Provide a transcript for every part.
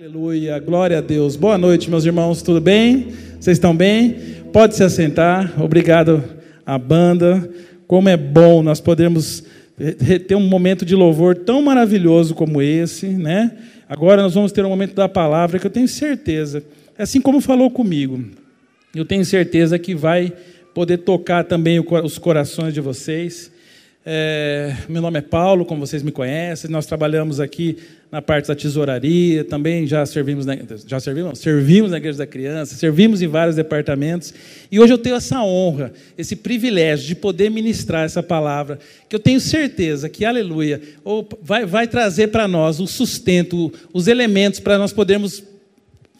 Aleluia, glória a Deus. Boa noite, meus irmãos, tudo bem? Vocês estão bem? Pode se assentar. Obrigado à banda. Como é bom nós podemos ter um momento de louvor tão maravilhoso como esse, né? Agora nós vamos ter um momento da palavra que eu tenho certeza, assim como falou comigo, eu tenho certeza que vai poder tocar também os corações de vocês. É, meu nome é Paulo, como vocês me conhecem, nós trabalhamos aqui na parte da tesouraria, também já servimos na, já servimos, servimos na igreja da criança, servimos em vários departamentos, e hoje eu tenho essa honra, esse privilégio de poder ministrar essa palavra, que eu tenho certeza que, aleluia, vai, vai trazer para nós o sustento, os elementos para nós podermos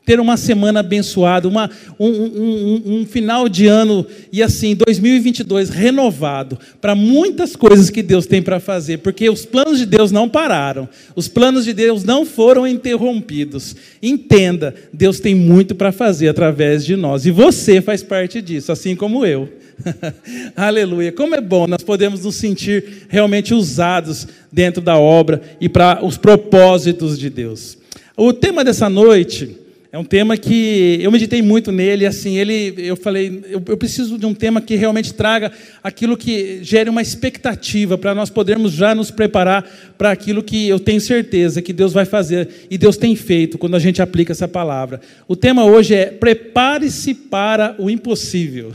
ter uma semana abençoada, uma, um, um, um, final de ano e assim, 2022 renovado para muitas coisas que Deus tem para fazer, porque os planos de Deus não pararam, os planos de Deus não foram interrompidos. Entenda, Deus tem muito para fazer através de nós e você faz parte disso, assim como eu. Aleluia. Como é bom nós podemos nos sentir realmente usados dentro da obra e para os propósitos de Deus. O tema dessa noite é um tema que eu meditei muito nele, assim, ele, eu falei, eu, eu preciso de um tema que realmente traga aquilo que gere uma expectativa para nós podermos já nos preparar para aquilo que eu tenho certeza que Deus vai fazer e Deus tem feito quando a gente aplica essa palavra. O tema hoje é prepare-se para o impossível.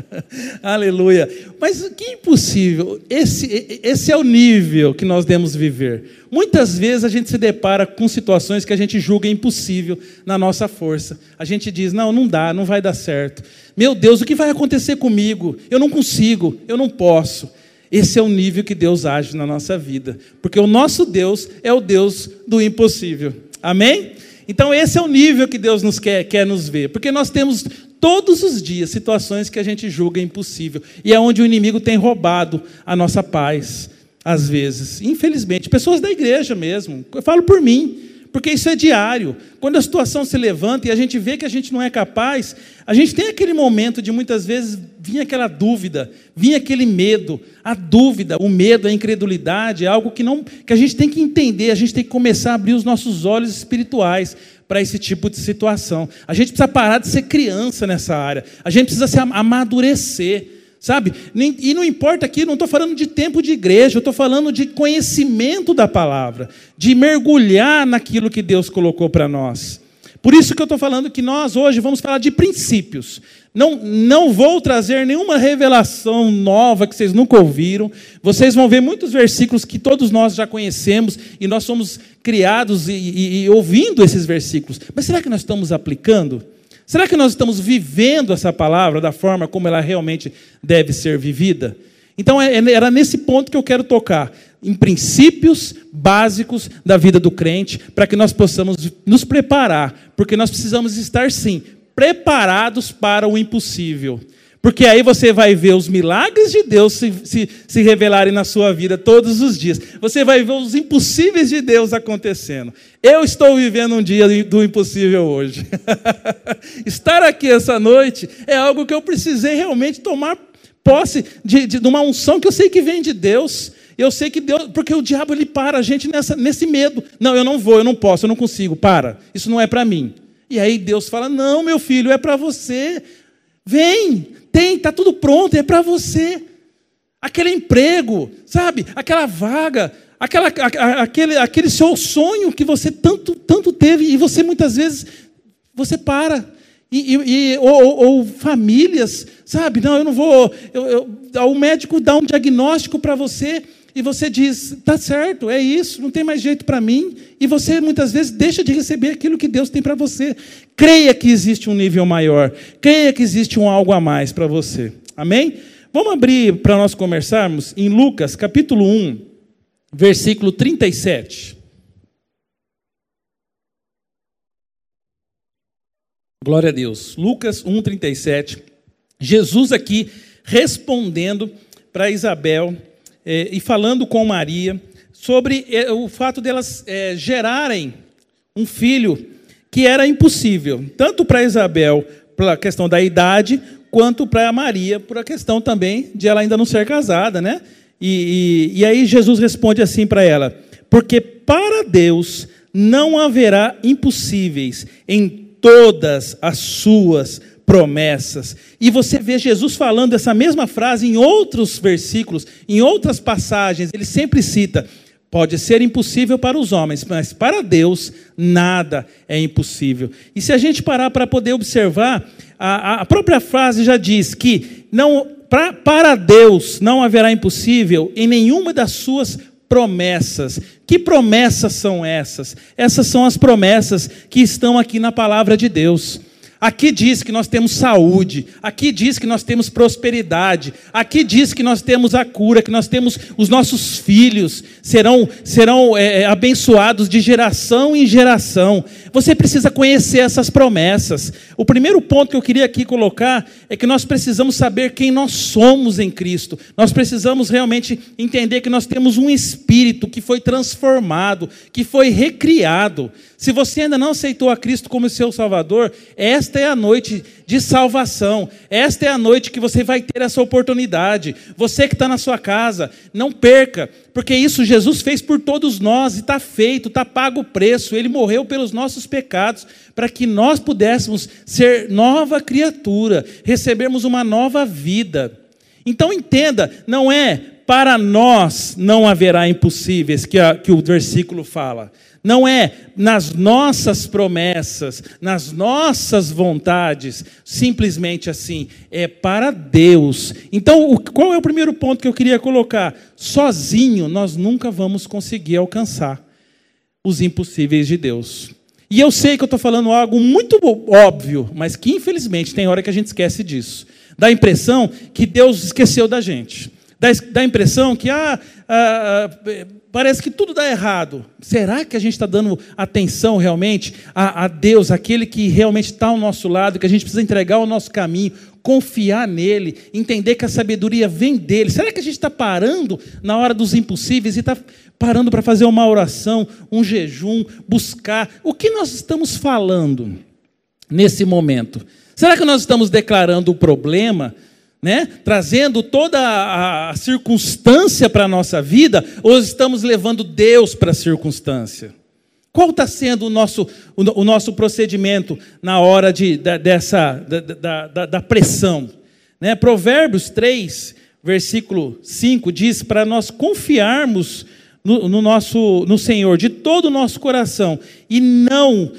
Aleluia. Mas que impossível? Esse, esse é o nível que nós devemos viver. Muitas vezes a gente se depara com situações que a gente julga impossível na nossa força. A gente diz: não, não dá, não vai dar certo. Meu Deus, o que vai acontecer comigo? Eu não consigo, eu não posso. Esse é o nível que Deus age na nossa vida, porque o nosso Deus é o Deus do impossível. Amém? Então, esse é o nível que Deus nos quer, quer nos ver, porque nós temos todos os dias situações que a gente julga impossível, e é onde o inimigo tem roubado a nossa paz, às vezes. Infelizmente, pessoas da igreja mesmo. Eu falo por mim, porque isso é diário. Quando a situação se levanta e a gente vê que a gente não é capaz, a gente tem aquele momento de muitas vezes vir aquela dúvida, vir aquele medo. A dúvida, o medo, a incredulidade é algo que, não, que a gente tem que entender, a gente tem que começar a abrir os nossos olhos espirituais para esse tipo de situação. A gente precisa parar de ser criança nessa área. A gente precisa se amadurecer. Sabe? E não importa aqui, não estou falando de tempo de igreja, eu estou falando de conhecimento da palavra, de mergulhar naquilo que Deus colocou para nós. Por isso que eu estou falando que nós hoje vamos falar de princípios. Não, não vou trazer nenhuma revelação nova que vocês nunca ouviram. Vocês vão ver muitos versículos que todos nós já conhecemos e nós somos criados e, e, e ouvindo esses versículos. Mas será que nós estamos aplicando? Será que nós estamos vivendo essa palavra da forma como ela realmente deve ser vivida? Então, é, é, era nesse ponto que eu quero tocar, em princípios básicos da vida do crente, para que nós possamos nos preparar, porque nós precisamos estar, sim, preparados para o impossível. Porque aí você vai ver os milagres de Deus se, se, se, revelarem na sua vida todos os dias. Você vai ver os impossíveis de Deus acontecendo. Eu estou vivendo um dia do impossível hoje. Estar aqui essa noite é algo que eu precisei realmente tomar posse de, de, de uma unção que eu sei que vem de Deus. Eu sei que Deus, porque o diabo ele para a gente nessa, nesse medo. Não, eu não vou, eu não posso, eu não consigo. Para, isso não é para mim. E aí Deus fala: Não, meu filho, é para você. Vem, tem, está tudo pronto, é para você. Aquele emprego, sabe? Aquela vaga, aquela, aquele, aquele seu sonho que você tanto, tanto teve e você muitas vezes você para. E, e ou, ou, ou, famílias, sabe? Não, eu não vou. Eu, eu, o médico dá um diagnóstico para você e você diz: tá certo, é isso, não tem mais jeito para mim. E você muitas vezes deixa de receber aquilo que Deus tem para você. Creia que existe um nível maior. Creia que existe um algo a mais para você. Amém? Vamos abrir para nós conversarmos em Lucas, capítulo 1, versículo 37. Glória a Deus. Lucas 37. Jesus aqui respondendo para Isabel eh, e falando com Maria sobre eh, o fato delas eh, gerarem um filho que era impossível, tanto para Isabel, pela questão da idade, quanto para Maria, por a questão também de ela ainda não ser casada, né? E, e, e aí Jesus responde assim para ela: porque para Deus não haverá impossíveis em todas as suas promessas. E você vê Jesus falando essa mesma frase em outros versículos, em outras passagens, ele sempre cita: Pode ser impossível para os homens, mas para Deus nada é impossível. E se a gente parar para poder observar, a, a, própria frase já diz que não, pra, para Deus não haverá impossível em nenhuma das suas promessas. Que promessas são essas? Essas são as promessas que estão aqui na palavra de Deus. Aqui diz que nós temos saúde, aqui diz que nós temos prosperidade, aqui diz que nós temos a cura, que nós temos os nossos filhos serão, serão é, é, abençoados de geração em geração. Você precisa conhecer essas promessas. O primeiro ponto que eu queria aqui colocar é que nós precisamos saber quem nós somos em Cristo. Nós precisamos realmente entender que nós temos um espírito que foi transformado, que foi recriado. Se você ainda não aceitou a Cristo como seu Salvador, esta é a noite de salvação. Esta é a noite que você vai ter essa oportunidade. Você que está na sua casa, não perca, porque isso Jesus fez por todos nós e está feito, está pago o preço. Ele morreu pelos nossos pecados, para que nós pudéssemos ser nova criatura, recebermos uma nova vida. Então entenda, não é para nós não haverá impossíveis que, a, que o versículo fala. Não é nas nossas promessas, nas nossas vontades, simplesmente assim, é para Deus. Então, qual é o primeiro ponto que eu queria colocar? Sozinho nós nunca vamos conseguir alcançar os impossíveis de Deus. E eu sei que eu estou falando algo muito óbvio, mas que infelizmente tem hora que a gente esquece disso. Dá a impressão que Deus esqueceu da gente. Dá, dá a impressão que ah, ah, ah parece que tudo dá errado. Será que a gente está dando atenção realmente a, a Deus, aquele que realmente está ao nosso lado, que a gente precisa entregar o nosso caminho, confiar nele, entender que a sabedoria vem dele? Será que a gente está parando na hora dos impossíveis e está parando para fazer uma oração, um jejum, buscar? O que nós estamos falando nesse momento? Será que nós estamos declarando o problema? né? trazendo toda a, circunstância para a nossa vida, ou estamos levando Deus para a circunstância? Qual está sendo o nosso, o, nosso procedimento na hora de, da, dessa, da, da, da pressão? Né? Provérbios 3, versículo 5 diz para nós confiarmos no, no, nosso, no Senhor de todo o nosso coração e não,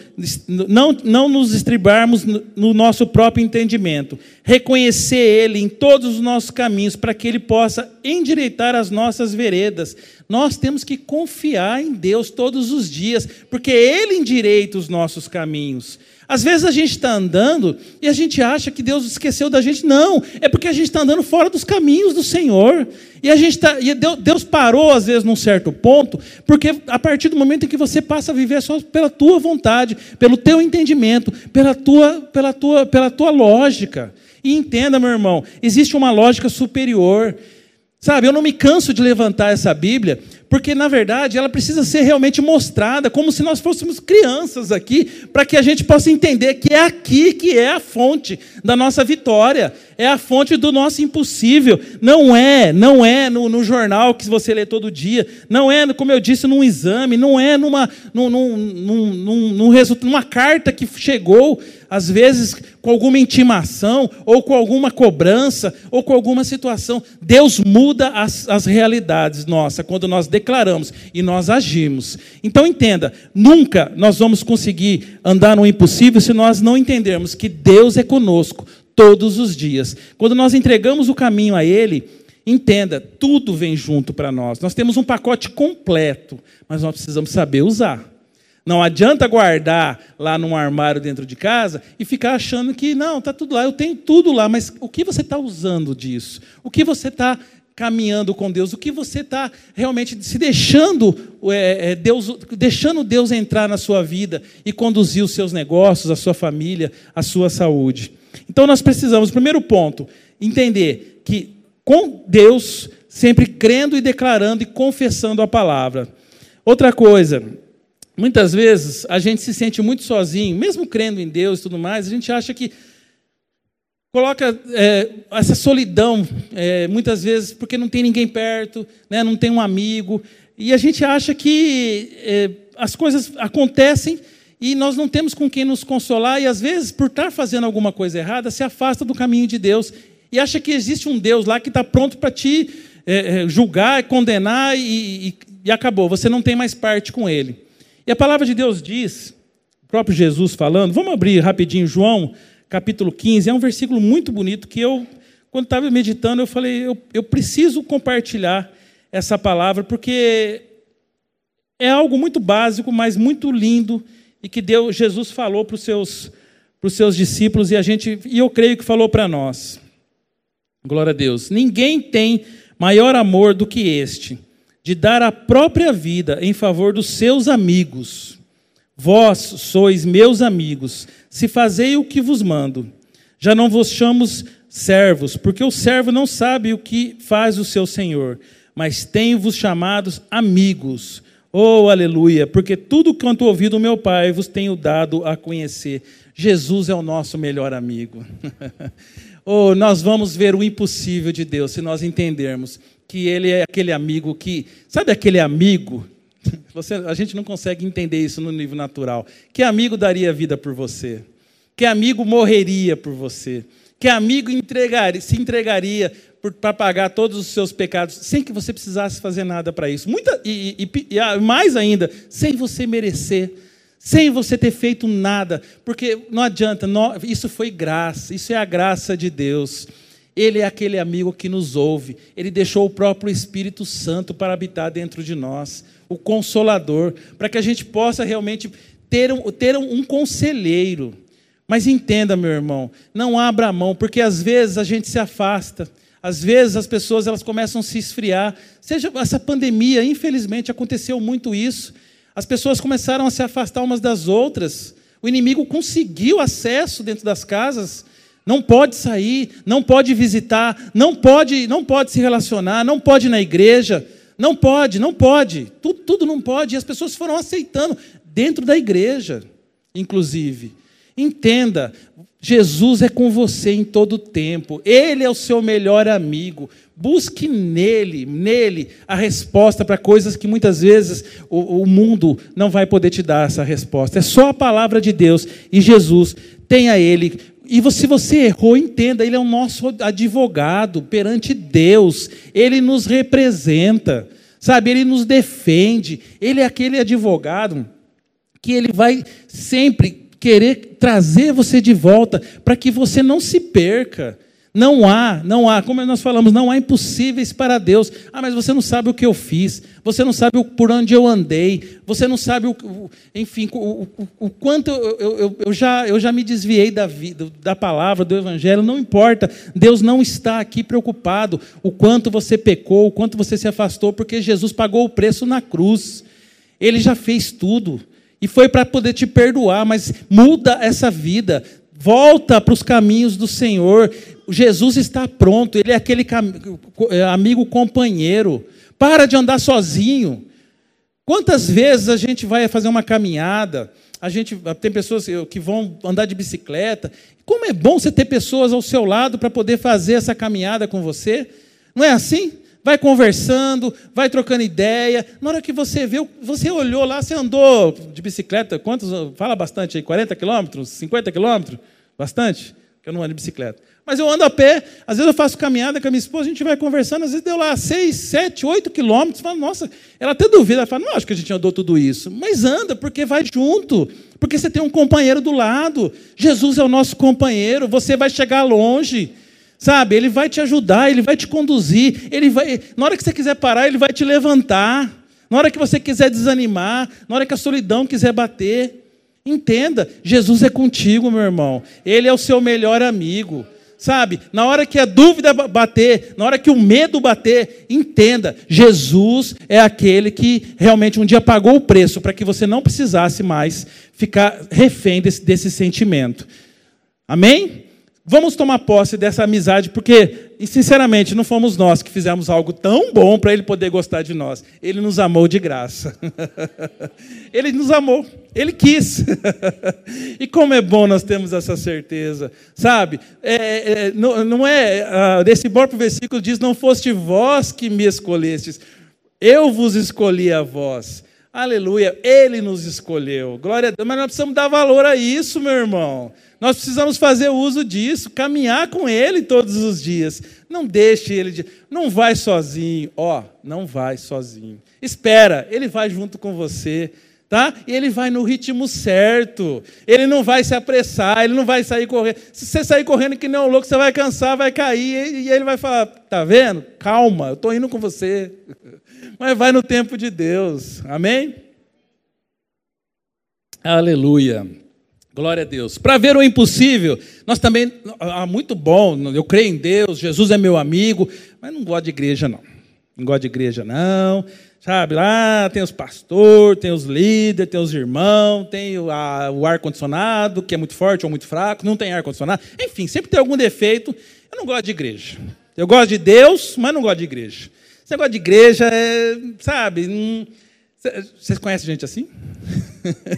não, não nos estribarmos no, no nosso próprio entendimento. Reconhecer Ele em todos os nossos caminhos para que Ele possa endireitar as nossas veredas. Nós temos que confiar em Deus todos os dias, porque Ele endireita os nossos caminhos. Às vezes a gente está andando e a gente acha que Deus esqueceu da gente. Não, é porque a gente está andando fora dos caminhos do Senhor. E a gente tá, e Deus parou, às vezes, num certo ponto, porque a partir do momento em que você passa a viver só pela tua vontade, pelo teu entendimento, pela tua, pela tua, pela tua lógica. E entenda, meu irmão, existe uma lógica superior. Sabe, eu não me canso de levantar essa Bíblia, porque na verdade ela precisa ser realmente mostrada como se nós fôssemos crianças aqui, para que a gente possa entender que é aqui que é a fonte da nossa vitória, é a fonte do nosso impossível. Não é, não é no, no jornal que você lê todo dia, não é, como eu disse, num exame, não é numa, num, num, num, num, numa carta que chegou, às vezes com alguma intimação, ou com alguma cobrança, ou com alguma situação. Deus muda as, as realidades nossa quando nós declaramos e nós agimos. Então entenda, nunca nós vamos conseguir andar no impossível se nós não entendermos que Deus é conosco todos os dias. Quando nós entregamos o caminho a Ele, entenda, tudo vem junto para nós. Nós temos um pacote completo, mas nós precisamos saber usar. Não adianta guardar lá num armário dentro de casa e ficar achando que não, está tudo lá, eu tenho tudo lá, mas o que você está usando disso? O que você está caminhando com Deus? O que você está realmente se deixando é, é, Deus, deixando Deus entrar na sua vida e conduzir os seus negócios, a sua família, a sua saúde? Então nós precisamos, primeiro ponto, entender que com Deus, sempre crendo e declarando e confessando a palavra. Outra coisa, muitas vezes a gente se sente muito sozinho, mesmo crendo em Deus e tudo mais, a gente acha que coloca é, essa solidão, é, muitas vezes, porque não tem ninguém perto, né, não tem um amigo. E a gente acha que é, as coisas acontecem e nós não temos com quem nos consolar, e às vezes, por estar fazendo alguma coisa errada, se afasta do caminho de Deus e acha que existe um Deus lá que está pronto para te é, é, julgar, condenar e, e, e acabou, você não tem mais parte com ele. E a palavra de Deus diz, o próprio Jesus falando, vamos abrir rapidinho João capítulo 15, é um versículo muito bonito que eu, quando estava meditando, eu falei, eu, eu preciso compartilhar essa palavra, porque é algo muito básico, mas muito lindo, e que Deus, Jesus falou para os seus, para os seus discípulos, e a gente, e eu creio que falou para nós. Glória a Deus. Ninguém tem maior amor do que este, de dar a própria vida em favor dos seus amigos. Vós sois meus amigos, se fazei o que vos mando. Já não vos chamo servos, porque o servo não sabe o que faz o seu senhor, mas tenho-vos chamados amigos. Oh, aleluia, porque tudo quanto ouvi do meu Pai vos tenho dado a conhecer. Jesus é o nosso melhor amigo. oh, nós vamos ver o impossível de Deus se nós entendermos que Ele é aquele amigo que. Sabe aquele amigo? Você, a gente não consegue entender isso no nível natural. Que amigo daria vida por você? Que amigo morreria por você? Que amigo entregaria, se entregaria para pagar todos os seus pecados sem que você precisasse fazer nada para isso? Muita, e, e, e mais ainda, sem você merecer sem você ter feito nada, porque não adianta, não, isso foi graça, isso é a graça de Deus. Ele é aquele amigo que nos ouve, ele deixou o próprio Espírito Santo para habitar dentro de nós, o Consolador, para que a gente possa realmente ter um, ter um conselheiro. Mas entenda, meu irmão, não abra mão, porque às vezes a gente se afasta, às vezes as pessoas elas começam a se esfriar. Seja essa pandemia, infelizmente aconteceu muito isso. As pessoas começaram a se afastar umas das outras. O inimigo conseguiu acesso dentro das casas. Não pode sair, não pode visitar, não pode, não pode se relacionar, não pode ir na igreja, não pode, não pode. Tudo, tudo não pode. E as pessoas foram aceitando dentro da igreja, inclusive. Entenda, Jesus é com você em todo o tempo. Ele é o seu melhor amigo. Busque nele, nele, a resposta para coisas que muitas vezes o, o, mundo não vai poder te dar essa resposta. É só a palavra de Deus e Jesus. Tenha ele. E se você errou, entenda, ele é o nosso advogado perante Deus. Ele nos representa, sabe? Ele nos defende. Ele é aquele advogado que ele vai sempre querer trazer você de volta para que você não se perca. Não há, não há, como nós falamos, não há impossíveis para Deus. Ah, mas você não sabe o que eu fiz, você não sabe por onde eu andei, você não sabe, o, enfim, o, o, o quanto eu, eu, eu, já, eu já me desviei da, vida, da palavra, do Evangelho. Não importa, Deus não está aqui preocupado o quanto você pecou, o quanto você se afastou, porque Jesus pagou o preço na cruz. Ele já fez tudo. E foi para poder te perdoar, mas muda essa vida. Volta para os caminhos do Senhor. Jesus está pronto, ele é aquele é, amigo companheiro. Para de andar sozinho. Quantas vezes a gente vai fazer uma caminhada, a gente tem pessoas que vão andar de bicicleta. Como é bom você ter pessoas ao seu lado para poder fazer essa caminhada com você? Não é assim? vai conversando, vai trocando ideia. Na hora que você vê, você olhou lá, você andou de bicicleta, quantos? Fala bastante aí, 40 quilômetros, 50 quilômetros? Bastante? Eu não ando de bicicleta. Mas eu ando a pé, às vezes eu faço caminhada com a minha esposa, a gente vai conversando, às vezes deu lá 6, 7, 8 quilômetros. Fala, nossa, ela até duvida, ela fala, não acho que a gente andou tudo isso. Mas anda, porque vai junto, porque você tem um companheiro do lado. Jesus é o nosso companheiro, você vai chegar longe. Sabe, ele vai te ajudar, ele vai te conduzir, ele vai, na hora que você quiser parar, ele vai te levantar. Na hora que você quiser desanimar, na hora que a solidão quiser bater, entenda, Jesus é contigo, meu irmão. Ele é o seu melhor amigo. Sabe, na hora que a dúvida bater, na hora que o medo bater, entenda, Jesus é aquele que realmente um dia pagou o preço para que você não precisasse mais ficar refém desse, desse sentimento. Amém? Vamos tomar posse dessa amizade, porque, sinceramente, não fomos nós que fizemos algo tão bom para ele poder gostar de nós. Ele nos amou de graça. ele nos amou, ele quis. e como é bom nós termos essa certeza, sabe? É, é, não, não, é. Uh, desse próprio versículo diz: Não foste vós que me escolhestes, Eu vos escolhi a vós. Aleluia, Ele nos escolheu. Glória a Deus. Mas nós precisamos dar valor a isso, meu irmão. Nós precisamos fazer uso disso, caminhar com Ele todos os dias. Não deixe Ele. De... Não vai sozinho. Ó, oh, não vai sozinho. Espera, Ele vai junto com você. Tá? E ele vai no ritmo certo. Ele não vai se apressar, ele não vai sair correndo. Se você sair correndo que nem um louco, você vai cansar, vai cair, e ele vai falar: "Tá vendo? Calma, eu estou indo com você". Mas vai no tempo de Deus. Amém? Aleluia. Glória a Deus. Para ver o impossível, nós também, ah, muito bom, eu creio em Deus, Jesus é meu amigo, mas não gosto de igreja, não. Não gosto de igreja, não. Sabe, lá tem os pastores, tem os líderes, tem os irmãos, tem o, o ar-condicionado, que é muito forte ou muito fraco, não tem ar-condicionado. Enfim, sempre tem algum defeito. Eu não gosto de igreja. Eu gosto de Deus, mas não gosto de igreja. Esse negócio de igreja é, sabe, hum, vocês conhecem gente assim?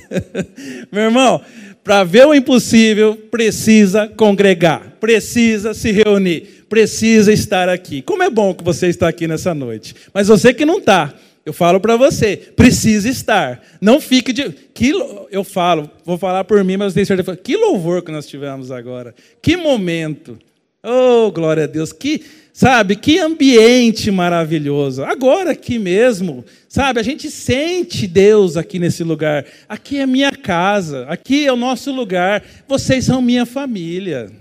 Meu irmão, para ver o impossível, precisa congregar, precisa se reunir, precisa estar aqui. Como é bom que você está aqui nessa noite. Mas você que não está, eu falo para você, precisa estar. Não fique de. Que, eu falo, vou falar por mim, mas tenho certeza. Que louvor que nós tivemos agora. Que momento. Oh, glória a Deus. Que, sabe, que ambiente maravilhoso. Agora aqui mesmo, sabe, a gente sente Deus aqui nesse lugar. Aqui é minha casa, aqui é o nosso lugar. Vocês são minha família.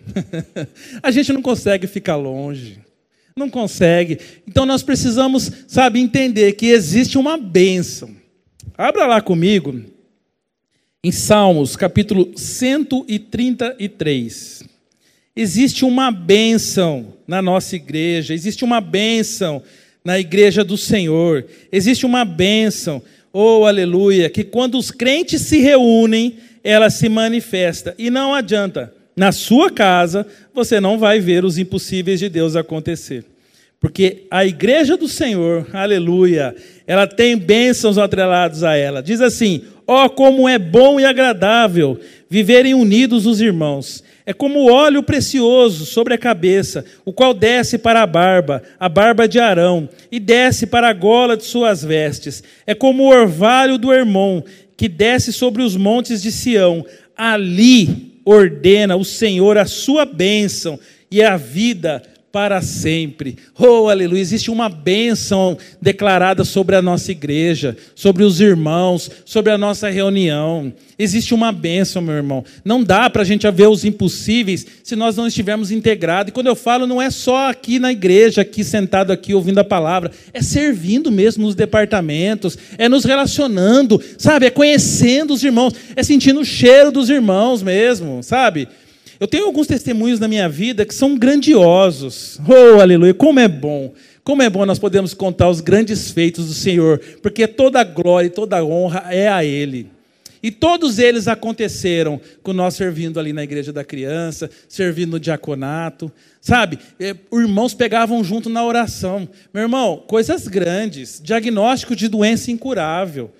a gente não consegue ficar longe. Não consegue. Então nós precisamos, sabe, entender que existe uma bênção. Abra lá comigo, em Salmos, capítulo 133. Existe uma bênção na nossa igreja, existe uma bênção na igreja do Senhor, existe uma bênção, oh aleluia, que quando os crentes se reúnem, ela se manifesta. E não adianta, na sua casa, você não vai ver os impossíveis de Deus acontecer. Porque a igreja do Senhor, aleluia, ela tem bênçãos atrelados a ela. Diz assim: ó, oh, como é bom e agradável viverem unidos os irmãos. É como óleo precioso sobre a cabeça, o qual desce para a barba, a barba de Arão, e desce para a gola de suas vestes. É como o orvalho do irmão, que desce sobre os montes de Sião. Ali ordena o Senhor a sua bênção e a vida para sempre. Oh, aleluia! Existe uma bênção declarada sobre a nossa igreja, sobre os irmãos, sobre a nossa reunião. Existe uma bênção, meu irmão. Não dá para a gente ver os impossíveis se nós não estivermos integrados. E quando eu falo, não é só aqui na igreja, aqui sentado aqui ouvindo a palavra, é servindo mesmo nos departamentos, é nos relacionando, sabe? É conhecendo os irmãos, é sentindo o cheiro dos irmãos mesmo, sabe? Eu tenho alguns testemunhos na minha vida que são grandiosos. Oh, aleluia, como é bom. Como é bom nós podemos contar os grandes feitos do Senhor, porque toda glória e toda honra é a Ele. E todos eles aconteceram com nós servindo ali na igreja da criança, servindo no diaconato, sabe? É, os irmãos pegavam junto na oração. Meu irmão, coisas grandes, diagnóstico de doença incurável,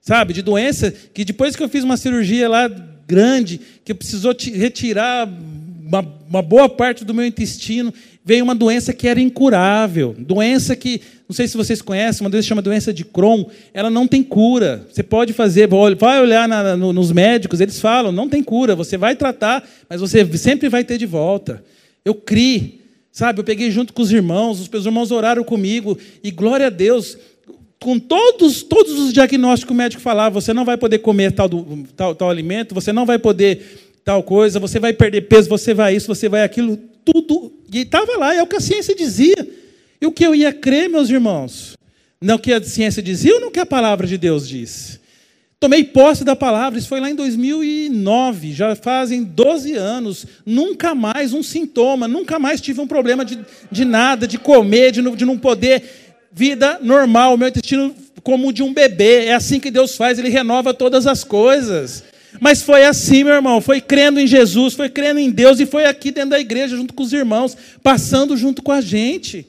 sabe? De doença que depois que eu fiz uma cirurgia lá grande, que precisou retirar uma, uma boa parte do meu intestino, veio uma doença que era incurável. Doença que, não sei se vocês conhecem, uma doença chama doença de Crohn, ela não tem cura. Você pode fazer, vai olhar na, no, nos médicos, eles falam, não tem cura, você vai tratar, mas você sempre vai ter de volta. Eu criei, sabe? Eu peguei junto com os irmãos, os meus irmãos oraram comigo, e glória a Deus, com todos, todos os diagnósticos que o médico falava, você não vai poder comer tal, tal, tal alimento, você não vai poder tal coisa, você vai perder peso, você vai isso, você vai aquilo, tudo. E estava lá, é o que a ciência dizia. E o que eu ia crer, meus irmãos? Não que a ciência dizia ou não que a palavra de Deus diz? Tomei posse da palavra, isso foi lá em 2009, já fazem 12 anos, nunca mais um sintoma, nunca mais tive um problema de, de nada, de comer, de, de não poder vida normal, o meu intestino como o de um bebê. É assim que Deus faz, Ele renova todas as coisas. Mas foi assim, meu irmão, foi crendo em Jesus, foi crendo em Deus e foi aqui dentro da igreja, junto com os irmãos, passando junto com a gente.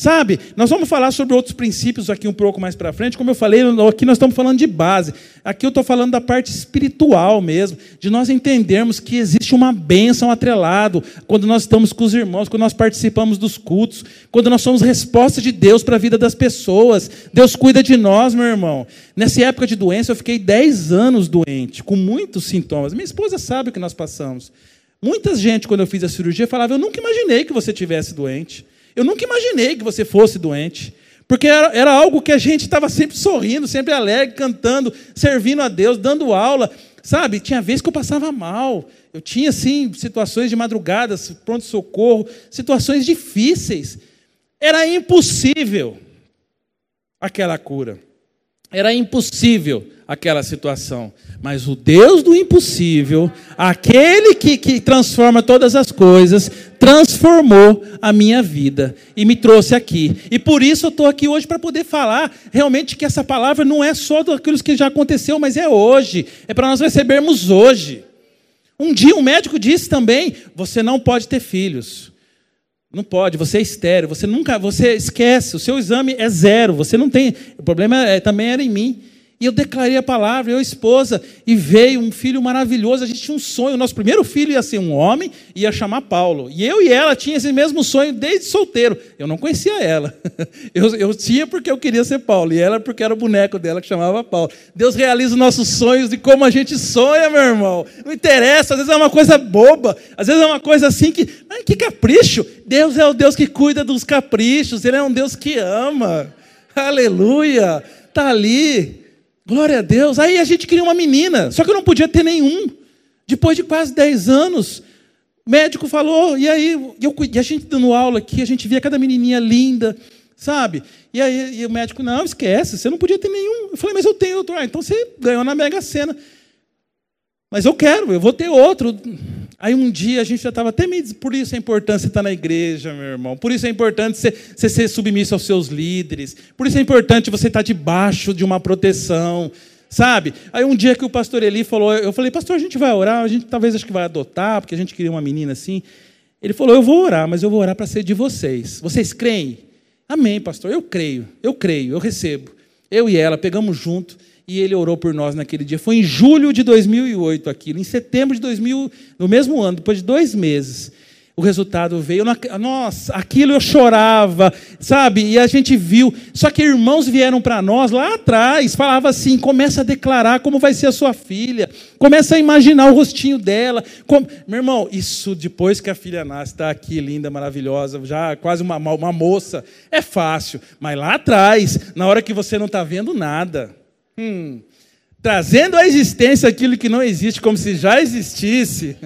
Sabe? Nós vamos falar sobre outros princípios aqui um pouco mais para frente. Como eu falei, aqui nós estamos falando de base. Aqui eu estou falando da parte espiritual mesmo, de nós entendermos que existe uma bênção atrelado quando nós estamos com os irmãos, quando nós participamos dos cultos, quando nós somos resposta de Deus para a vida das pessoas. Deus cuida de nós, meu irmão. Nessa época de doença, eu fiquei 10 anos doente, com muitos sintomas. Minha esposa sabe o que nós passamos. Muita gente, quando eu fiz a cirurgia, falava: Eu nunca imaginei que você tivesse doente. Eu nunca imaginei que você fosse doente. Porque era, era algo que a gente estava sempre sorrindo, sempre alegre, cantando, servindo a Deus, dando aula. Sabe, tinha vezes que eu passava mal. Eu tinha, assim, situações de madrugadas, pronto-socorro, situações difíceis. Era impossível aquela cura. Era impossível aquela situação. Mas o Deus do impossível, aquele que, que transforma todas as coisas, transformou a minha vida e me trouxe aqui. E por isso eu estou aqui hoje para poder falar realmente que essa palavra não é só daquilo que já aconteceu, mas é hoje. É para nós recebermos hoje. Um dia um médico disse também: você não pode ter filhos. Não pode, você é estéreo, você nunca, você esquece, o seu exame é zero, você não tem. O problema é, também era em mim. E eu declarei a palavra, eu a esposa, e veio um filho maravilhoso. A gente tinha um sonho. Nosso primeiro filho ia ser um homem, ia chamar Paulo. E eu e ela tinha esse mesmo sonho desde solteiro. Eu não conhecia ela. Eu, eu tinha porque eu queria ser Paulo, e ela porque era o boneco dela que chamava Paulo. Deus realiza os nossos sonhos de como a gente sonha, meu irmão. Não interessa, às vezes é uma coisa boba, às vezes é uma coisa assim que. Ai, que capricho! Deus é o Deus que cuida dos caprichos, Ele é um Deus que ama. Aleluia! Está ali. Glória a Deus. Aí a gente queria uma menina, só que eu não podia ter nenhum. Depois de quase 10 anos, o médico falou, e aí eu, e a gente dando aula aqui, a gente via cada menininha linda, sabe? E aí e o médico, não, esquece, você não podia ter nenhum. Eu falei, mas eu tenho, doutor. Ah, então você ganhou na Mega Sena. Mas eu quero, eu vou ter outro. Aí um dia a gente já estava até meio. Por isso é importante você estar na igreja, meu irmão. Por isso é importante você, você ser submisso aos seus líderes. Por isso é importante você estar debaixo de uma proteção. Sabe? Aí um dia que o pastor Eli falou, eu falei, pastor, a gente vai orar, a gente talvez acho que vai adotar, porque a gente queria uma menina assim. Ele falou, eu vou orar, mas eu vou orar para ser de vocês. Vocês creem? Amém, pastor, eu creio, eu creio, eu recebo. Eu e ela pegamos junto e ele orou por nós naquele dia. Foi em julho de 2008 aquilo. Em setembro de 2000, no mesmo ano, depois de dois meses, o resultado veio. Nossa, aquilo eu chorava, sabe? E a gente viu. Só que irmãos vieram para nós lá atrás, falava assim: começa a declarar como vai ser a sua filha, começa a imaginar o rostinho dela. Como... Meu irmão, isso depois que a filha nasce, está aqui, linda, maravilhosa, já quase uma, uma moça, é fácil. Mas lá atrás, na hora que você não está vendo nada, Hum, trazendo à existência aquilo que não existe, como se já existisse.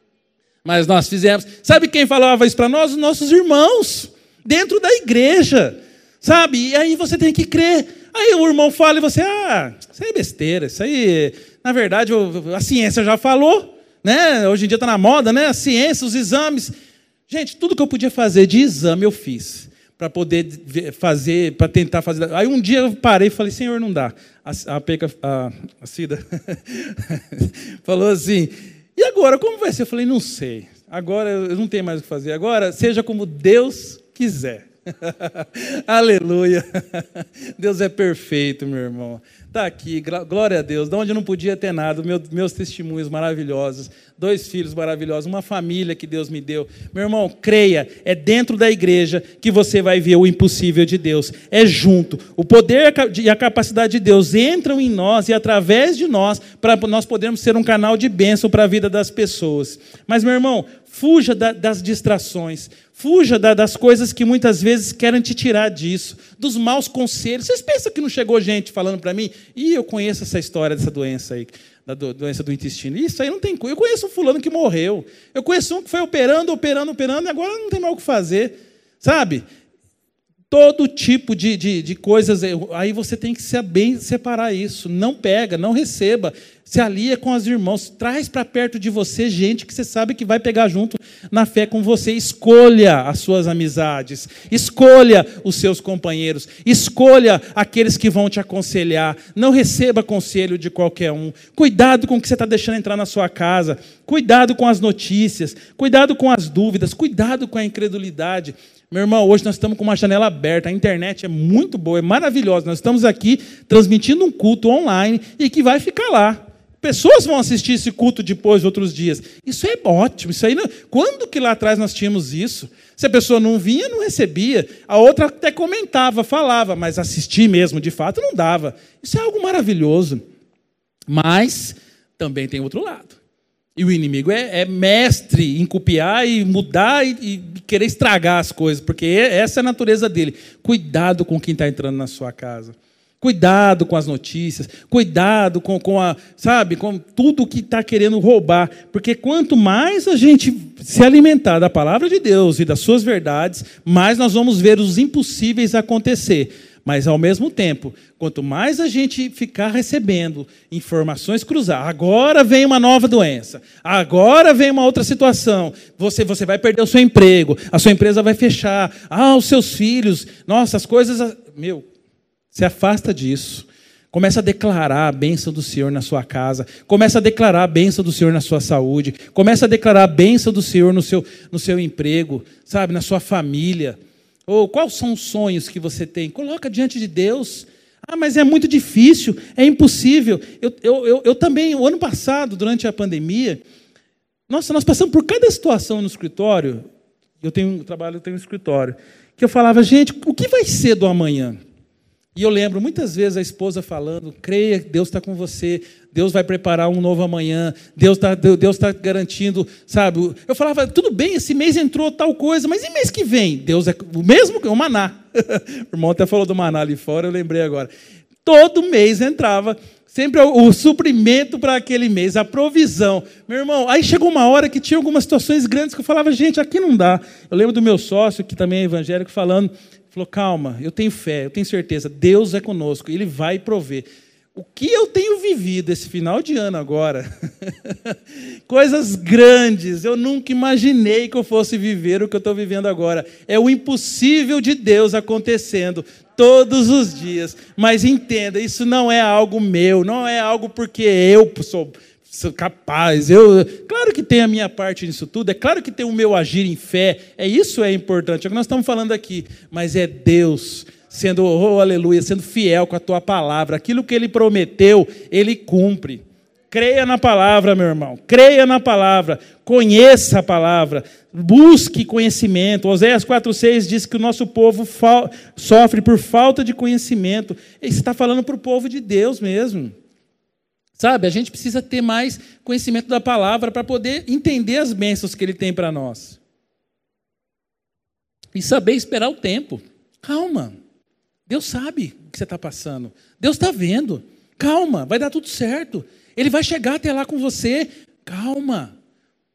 Mas nós fizemos. Sabe quem falava isso para nós? Os nossos irmãos, dentro da igreja. Sabe? E aí você tem que crer. Aí o irmão fala e você, ah, isso aí é besteira, isso aí, na verdade, a ciência já falou, né? Hoje em dia está na moda, né? A ciência, os exames. Gente, tudo que eu podia fazer de exame eu fiz para poder fazer, para tentar fazer. Aí um dia eu parei e falei, Senhor, não dá. A, a, Peca, a, a Cida falou assim, e agora, como vai ser? Eu falei, não sei. Agora eu não tenho mais o que fazer. Agora, seja como Deus quiser. Aleluia. Deus é perfeito, meu irmão. Está aqui, glória a Deus. De onde eu não podia ter nada, meus testemunhos maravilhosos, dois filhos maravilhosos, uma família que Deus me deu. Meu irmão, creia, é dentro da igreja que você vai ver o impossível de Deus. É junto. O poder e a capacidade de Deus entram em nós e através de nós, para nós podermos ser um canal de bênção para a vida das pessoas. Mas, meu irmão, fuja das distrações. Fuja das coisas que muitas vezes querem te tirar disso, dos maus conselhos. Vocês pensam que não chegou gente falando para mim? E eu conheço essa história dessa doença aí, da doença do intestino. Isso aí não tem Eu conheço um fulano que morreu. Eu conheço um que foi operando, operando, operando, e agora não tem mais o que fazer. Sabe? Todo tipo de, de, de coisas. Aí você tem que bem separar isso. Não pega, não receba. Se alia com os irmãos. Traz para perto de você gente que você sabe que vai pegar junto na fé com você. Escolha as suas amizades, escolha os seus companheiros, escolha aqueles que vão te aconselhar. Não receba conselho de qualquer um. Cuidado com o que você está deixando entrar na sua casa. Cuidado com as notícias. Cuidado com as dúvidas. Cuidado com a incredulidade. Meu irmão, hoje nós estamos com uma janela aberta, a internet é muito boa, é maravilhosa. Nós estamos aqui transmitindo um culto online e que vai ficar lá. Pessoas vão assistir esse culto depois, outros dias. Isso é ótimo. Isso aí não... Quando que lá atrás nós tínhamos isso? Se a pessoa não vinha, não recebia. A outra até comentava, falava, mas assistir mesmo, de fato, não dava. Isso é algo maravilhoso. Mas também tem outro lado. E o inimigo é, é mestre em copiar e mudar e, e, querer estragar as coisas, porque essa é a natureza dele. Cuidado com quem está entrando na sua casa. Cuidado com as notícias, cuidado com, com a, sabe, com tudo que está querendo roubar, porque quanto mais a gente se alimentar da palavra de Deus e das suas verdades, mais nós vamos ver os impossíveis acontecer. Mas ao mesmo tempo, quanto mais a gente ficar recebendo informações cruzadas, agora vem uma nova doença, agora vem uma outra situação, você, você vai perder o seu emprego, a sua empresa vai fechar, ah, os seus filhos, nossa, as coisas. Meu, se afasta disso. Começa a declarar a bênção do Senhor na sua casa. Começa a declarar a bênção do Senhor na sua saúde. Começa a declarar a bênção do Senhor no seu, no seu emprego, sabe, na sua família. Ou quais são os sonhos que você tem? Coloca diante de Deus. Ah, mas é muito difícil, é impossível. Eu, eu, eu, eu também, o ano passado, durante a pandemia, nossa, nós passamos por cada situação no escritório. Eu tenho eu trabalho, eu tenho um escritório. Que eu falava, gente, o que vai ser do amanhã? E eu lembro muitas vezes a esposa falando: creia, Deus está com você, Deus vai preparar um novo amanhã, Deus está Deus tá garantindo, sabe? Eu falava: tudo bem, esse mês entrou tal coisa, mas e mês que vem? Deus é o mesmo que o maná. o irmão até falou do maná ali fora, eu lembrei agora. Todo mês entrava sempre o, o suprimento para aquele mês, a provisão. Meu irmão, aí chegou uma hora que tinha algumas situações grandes que eu falava: gente, aqui não dá. Eu lembro do meu sócio, que também é evangélico, falando Falou, calma, eu tenho fé, eu tenho certeza, Deus é conosco, Ele vai prover. O que eu tenho vivido esse final de ano agora? Coisas grandes, eu nunca imaginei que eu fosse viver o que eu estou vivendo agora. É o impossível de Deus acontecendo todos os dias. Mas entenda, isso não é algo meu, não é algo porque eu sou sou capaz. Eu, claro que tem a minha parte nisso tudo, é claro que tem o meu agir em fé. É isso é importante, é o que nós estamos falando aqui, mas é Deus sendo, oh, aleluia, sendo fiel com a tua palavra. Aquilo que ele prometeu, ele cumpre. Creia na palavra, meu irmão. Creia na palavra. Conheça a palavra. Busque conhecimento. Oséias 4,6 diz que o nosso povo sofre por falta de conhecimento. Ele está falando para o povo de Deus mesmo. Sabe, a gente precisa ter mais conhecimento da palavra para poder entender as bênçãos que ele tem para nós. E saber esperar o tempo. Calma. Deus sabe o que você está passando. Deus está vendo. Calma, vai dar tudo certo. Ele vai chegar até lá com você. Calma.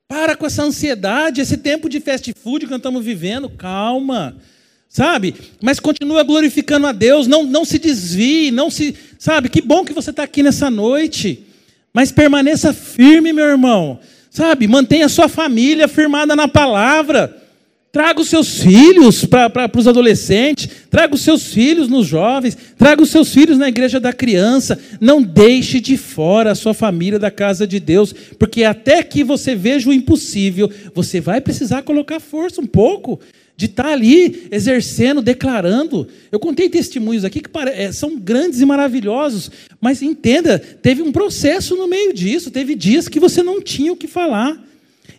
Para com essa ansiedade, esse tempo de fast food que nós estamos vivendo. Calma sabe? Mas continua glorificando a Deus, não, não se desvie, não se, sabe? Que bom que você está aqui nessa noite, mas permaneça firme, meu irmão, sabe? Mantenha sua família firmada na palavra. Traga os seus filhos para os adolescentes, traga os seus filhos nos jovens, traga os seus filhos na igreja da criança. Não deixe de fora a sua família da casa de Deus, porque até que você veja o impossível, você vai precisar colocar força um pouco de estar tá ali exercendo, declarando. Eu contei testemunhos aqui que é, são grandes e maravilhosos, mas entenda, teve um processo no meio disso, teve dias que você não tinha o que falar.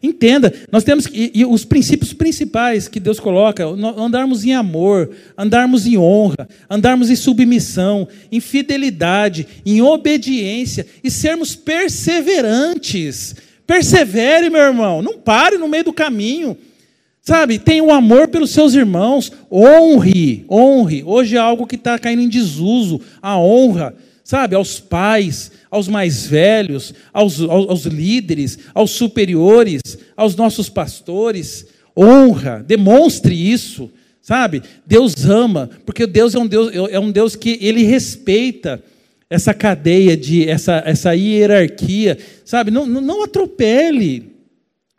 Entenda, nós temos e, e os princípios principais que Deus coloca, andarmos em amor, andarmos em honra, andarmos em submissão, em fidelidade, em obediência e sermos perseverantes. Persevere, meu irmão, não pare no meio do caminho. Sabe, tenha um amor pelos seus irmãos, honre, honre. Hoje é algo que está caindo em desuso, a honra, sabe, aos pais, aos mais velhos, aos, aos, aos líderes, aos superiores, aos nossos pastores. Honra, demonstre isso, sabe? Deus ama, porque Deus é um Deus, é um Deus que ele respeita essa cadeia de essa, essa hierarquia, sabe? Não, não, atropele.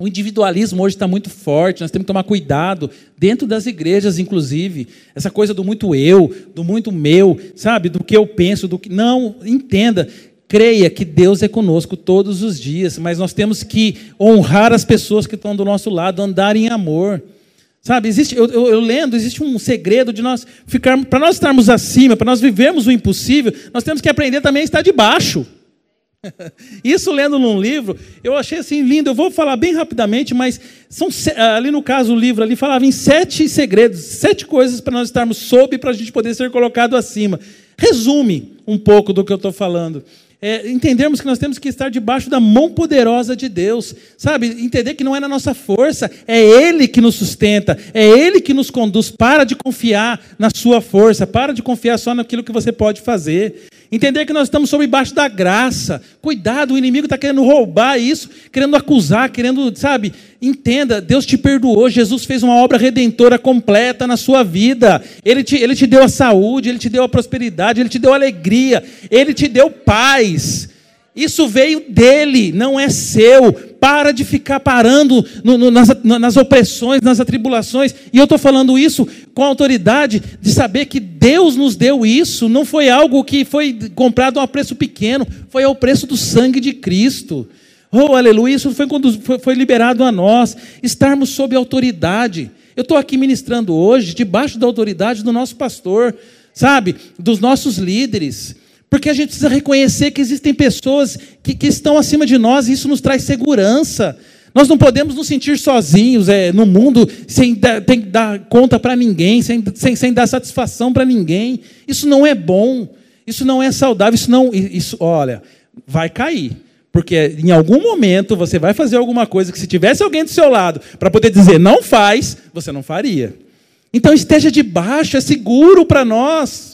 O individualismo hoje está muito forte, nós temos que tomar cuidado, dentro das igrejas, inclusive. Essa coisa do muito eu, do muito meu, sabe? Do que eu penso, do que. Não, entenda. Creia que Deus é conosco todos os dias, mas nós temos que honrar as pessoas que estão do nosso lado, andar em amor. Sabe, existe, eu, eu, eu lendo, existe um segredo de nós ficarmos, para nós estarmos acima, para nós vivermos o impossível, nós temos que aprender também a estar debaixo. Isso lendo num livro, eu achei assim lindo. Eu vou falar bem rapidamente, mas são ali no caso o livro ali falava em sete segredos, sete coisas para nós estarmos sob para a gente poder ser colocado acima. Resume um pouco do que eu estou falando. É, entendermos que nós temos que estar debaixo da mão poderosa de Deus, sabe? Entender que não é na nossa força, é Ele que nos sustenta, é Ele que nos conduz. Para de confiar na sua força, para de confiar só naquilo que você pode fazer. Entender que nós estamos sob baixo da graça. Cuidado, o inimigo está querendo roubar isso, querendo acusar, querendo, sabe? Entenda, Deus te perdoou, Jesus fez uma obra redentora completa na sua vida. Ele te, ele te deu a saúde, ele te deu a prosperidade, ele te deu alegria, ele te deu paz. Isso veio dele, não é seu. Para de ficar parando no, no, nas, nas opressões, nas atribulações. E eu estou falando isso com autoridade de saber que Deus nos deu isso. Não foi algo que foi comprado a um preço pequeno, foi ao preço do sangue de Cristo. Oh, aleluia, isso foi, foi, foi liberado a nós. Estarmos sob autoridade. Eu estou aqui ministrando hoje, debaixo da autoridade do nosso pastor, sabe? Dos nossos líderes. Porque a gente precisa reconhecer que existem pessoas que, que estão acima de nós e isso nos traz segurança. Nós não podemos nos sentir sozinhos é, no mundo sem dar, dar conta para ninguém, sem, sem, sem dar satisfação para ninguém. Isso não é bom, isso não é saudável, isso não. Isso, olha, vai cair. Porque em algum momento você vai fazer alguma coisa que, se tivesse alguém do seu lado para poder dizer não faz, você não faria. Então esteja debaixo, é seguro para nós.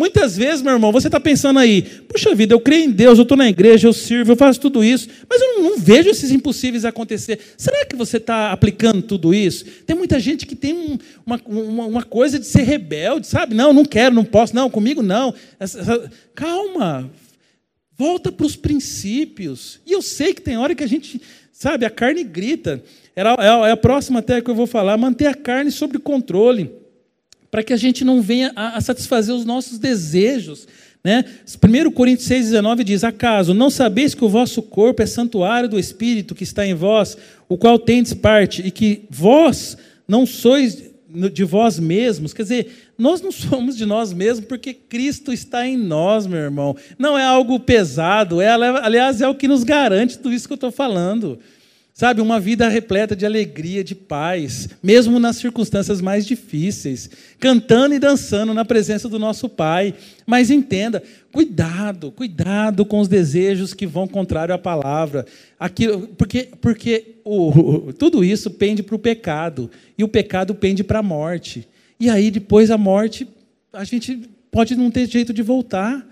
Muitas vezes, meu irmão, você está pensando aí, puxa vida, eu creio em Deus, eu estou na igreja, eu sirvo, eu faço tudo isso, mas eu não, vejo esses impossíveis acontecer. Será que você está aplicando tudo isso? Tem muita gente que tem um, uma, uma, uma, coisa de ser rebelde, sabe? Não, não quero, não posso, não, comigo não. Essa, essa... Calma, volta para os princípios. E eu sei que tem hora que a gente, sabe, a carne grita. É, é a próxima até que eu vou falar, manter a carne sob controle para que a gente não venha a, a satisfazer os nossos desejos. Né? 1 Coríntios 6,19 diz: Acaso não sabeis que o vosso corpo é santuário do Espírito que está em vós, o qual tendes parte, e que vós não sois de vós mesmos? Quer dizer, nós não somos de nós mesmos porque Cristo está em nós, meu irmão. Não é algo pesado, é, aliás, é o que nos garante tudo isso que eu estou falando. Sabe, uma vida repleta de alegria, de paz, mesmo nas circunstâncias mais difíceis, cantando e dançando na presença do nosso Pai. Mas entenda, cuidado, cuidado com os desejos que vão contrário à palavra. Aquilo, porque porque o, tudo isso pende para o pecado, e o pecado pende para a morte. E aí, depois da morte, a gente pode não ter jeito de voltar.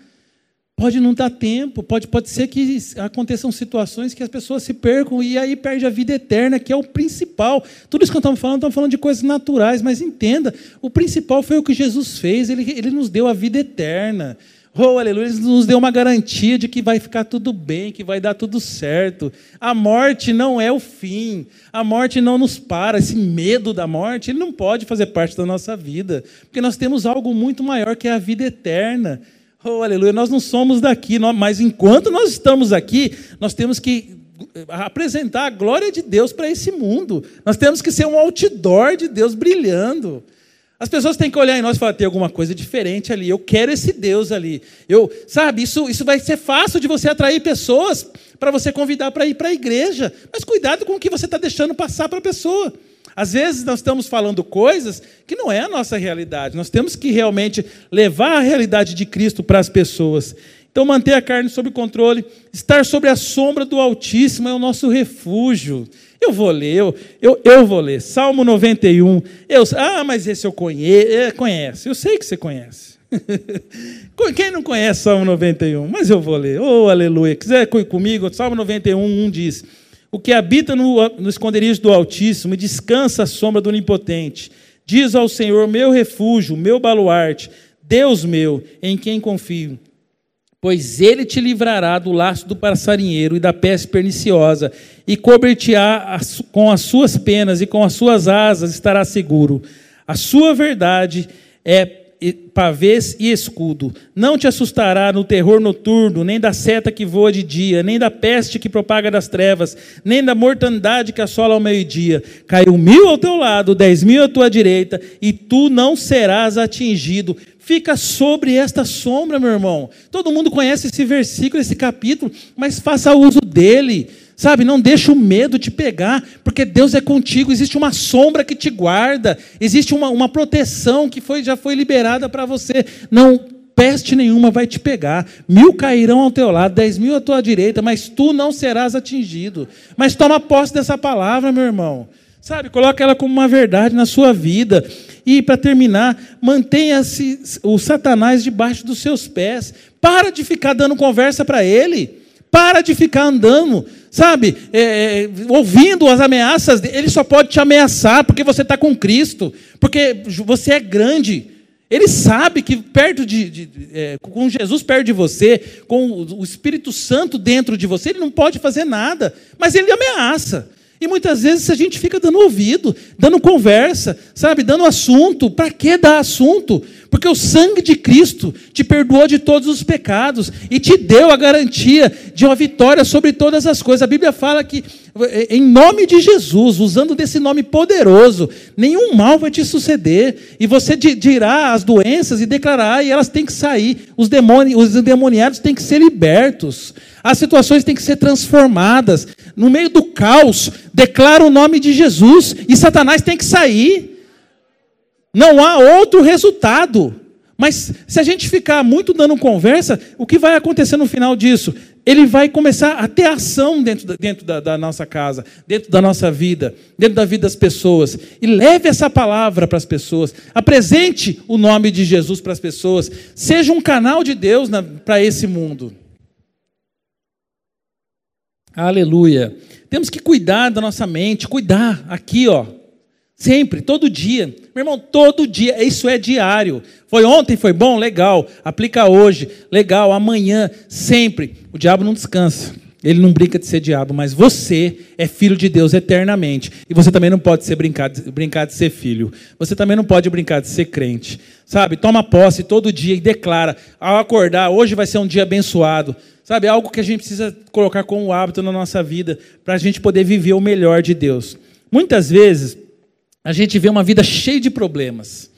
Pode não dar tempo, pode, pode ser que aconteçam situações que as pessoas se percam e aí perde a vida eterna, que é o principal. Tudo isso que estamos falando, estamos falando de coisas naturais, mas entenda, o principal foi o que Jesus fez, ele, ele nos deu a vida eterna. Oh, aleluia, ele nos deu uma garantia de que vai ficar tudo bem, que vai dar tudo certo. A morte não é o fim, a morte não nos para, esse medo da morte, ele não pode fazer parte da nossa vida, porque nós temos algo muito maior que é a vida eterna. Oh, aleluia, nós não somos daqui, mas enquanto nós estamos aqui, nós temos que eh, apresentar a glória de Deus para esse mundo. Nós temos que ser um outdoor de Deus brilhando. As pessoas têm que olhar em nós e falar: tem alguma coisa diferente ali. Eu quero esse Deus ali. Eu, sabe, isso, isso vai ser fácil de você atrair pessoas para você convidar para ir para a igreja. Mas cuidado com o que você está deixando passar para a pessoa. Às vezes nós estamos falando coisas que não é a nossa realidade. Nós temos que realmente levar a realidade de Cristo para as pessoas. Então, manter a carne sob controle, estar sobre a sombra do Altíssimo é o nosso refúgio. Eu vou ler, eu, eu, eu vou ler. Salmo 91. Eu, ah, mas esse eu conheço. É, conhece. Eu sei que você conhece. Quem não conhece Salmo 91? Mas eu vou ler. Oh, aleluia. Quiser comigo, Salmo 91, 1 diz. O que habita no, no esconderijo do Altíssimo e descansa à sombra do Onipotente, diz ao Senhor, meu refúgio, meu baluarte, Deus meu, em quem confio. pois ele te livrará do laço do passarinheiro e da peste perniciosa, e cobrir-te-á com as suas penas, e com as suas asas estará seguro. A sua verdade é pavês e escudo. Não te assustará no terror noturno, nem da seta que voa de dia, nem da peste que propaga das trevas, nem da mortandade que assola ao meio-dia. Caiu mil ao teu lado, dez mil à tua direita, e tu não serás atingido. Fica sobre esta sombra, meu irmão. Todo mundo conhece esse versículo, esse capítulo, mas faça uso dele. Sabe, não deixa o medo te pegar, porque Deus é contigo, existe uma sombra que te guarda, existe uma, uma proteção que foi, já foi liberada para você. Não, peste nenhuma vai te pegar. Mil cairão ao teu lado, dez mil à tua direita, mas tu não serás atingido. Mas toma posse dessa palavra, meu irmão. Sabe, coloca ela como uma verdade na sua vida. E para terminar, mantenha o Satanás debaixo dos seus pés. Para de ficar dando conversa para ele. Para de ficar andando, sabe, é, é, ouvindo as ameaças. Ele só pode te ameaçar porque você está com Cristo, porque você é grande. Ele sabe que perto de, de é, com Jesus perto de você, com o Espírito Santo dentro de você, ele não pode fazer nada, mas ele ameaça. E muitas vezes a gente fica dando ouvido, dando conversa, sabe, dando assunto. Para que dar assunto? Porque o sangue de Cristo te perdoou de todos os pecados e te deu a garantia de uma vitória sobre todas as coisas. A Bíblia fala que, eh, em nome de Jesus, usando desse nome poderoso, nenhum mal vai te suceder. E você dirá as doenças e declarará, e elas têm que sair. Os, demônios, os endemoniados têm que ser libertos. As situações têm que ser transformadas. No meio do caos, declara o nome de Jesus e Satanás tem que sair. Não há outro resultado. Mas se a gente ficar muito dando conversa, o que vai acontecer no final disso? Ele vai começar a ter ação dentro, da, dentro da, da, nossa casa, dentro da nossa vida, dentro da vida das pessoas. E leve essa palavra para as pessoas. Apresente o nome de Jesus para as pessoas. Seja um canal de Deus para esse mundo. Aleluia. Temos que cuidar da nossa mente, cuidar aqui, ó. Sempre, todo dia. Meu irmão, todo dia. Isso é diário. Foi ontem, foi bom? Legal. Aplica hoje. Legal. Amanhã, sempre. O diabo não descansa. Ele não brinca de ser diabo, mas você é filho de Deus eternamente. E você também não pode ser brincar, brincar de ser filho. Você também não pode brincar de ser crente. Sabe? Toma posse todo dia e declara: ao acordar, hoje vai ser um dia abençoado. Sabe, algo que a gente precisa colocar como hábito na nossa vida para a gente poder viver o melhor de Deus. Muitas vezes a gente vê uma vida cheia de problemas.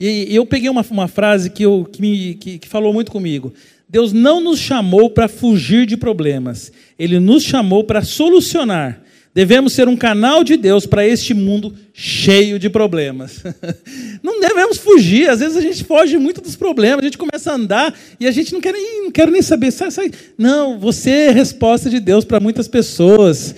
E eu peguei uma, uma frase que, eu, que, me, que, que falou muito comigo. Deus não nos chamou para fugir de problemas, Ele nos chamou para solucionar. Devemos ser um canal de Deus para este mundo cheio de problemas. Não devemos fugir. Às vezes a gente foge muito dos problemas, a gente começa a andar e a gente não quer nem, não quer nem saber. Sai, sai. Não, você é resposta de Deus para muitas pessoas.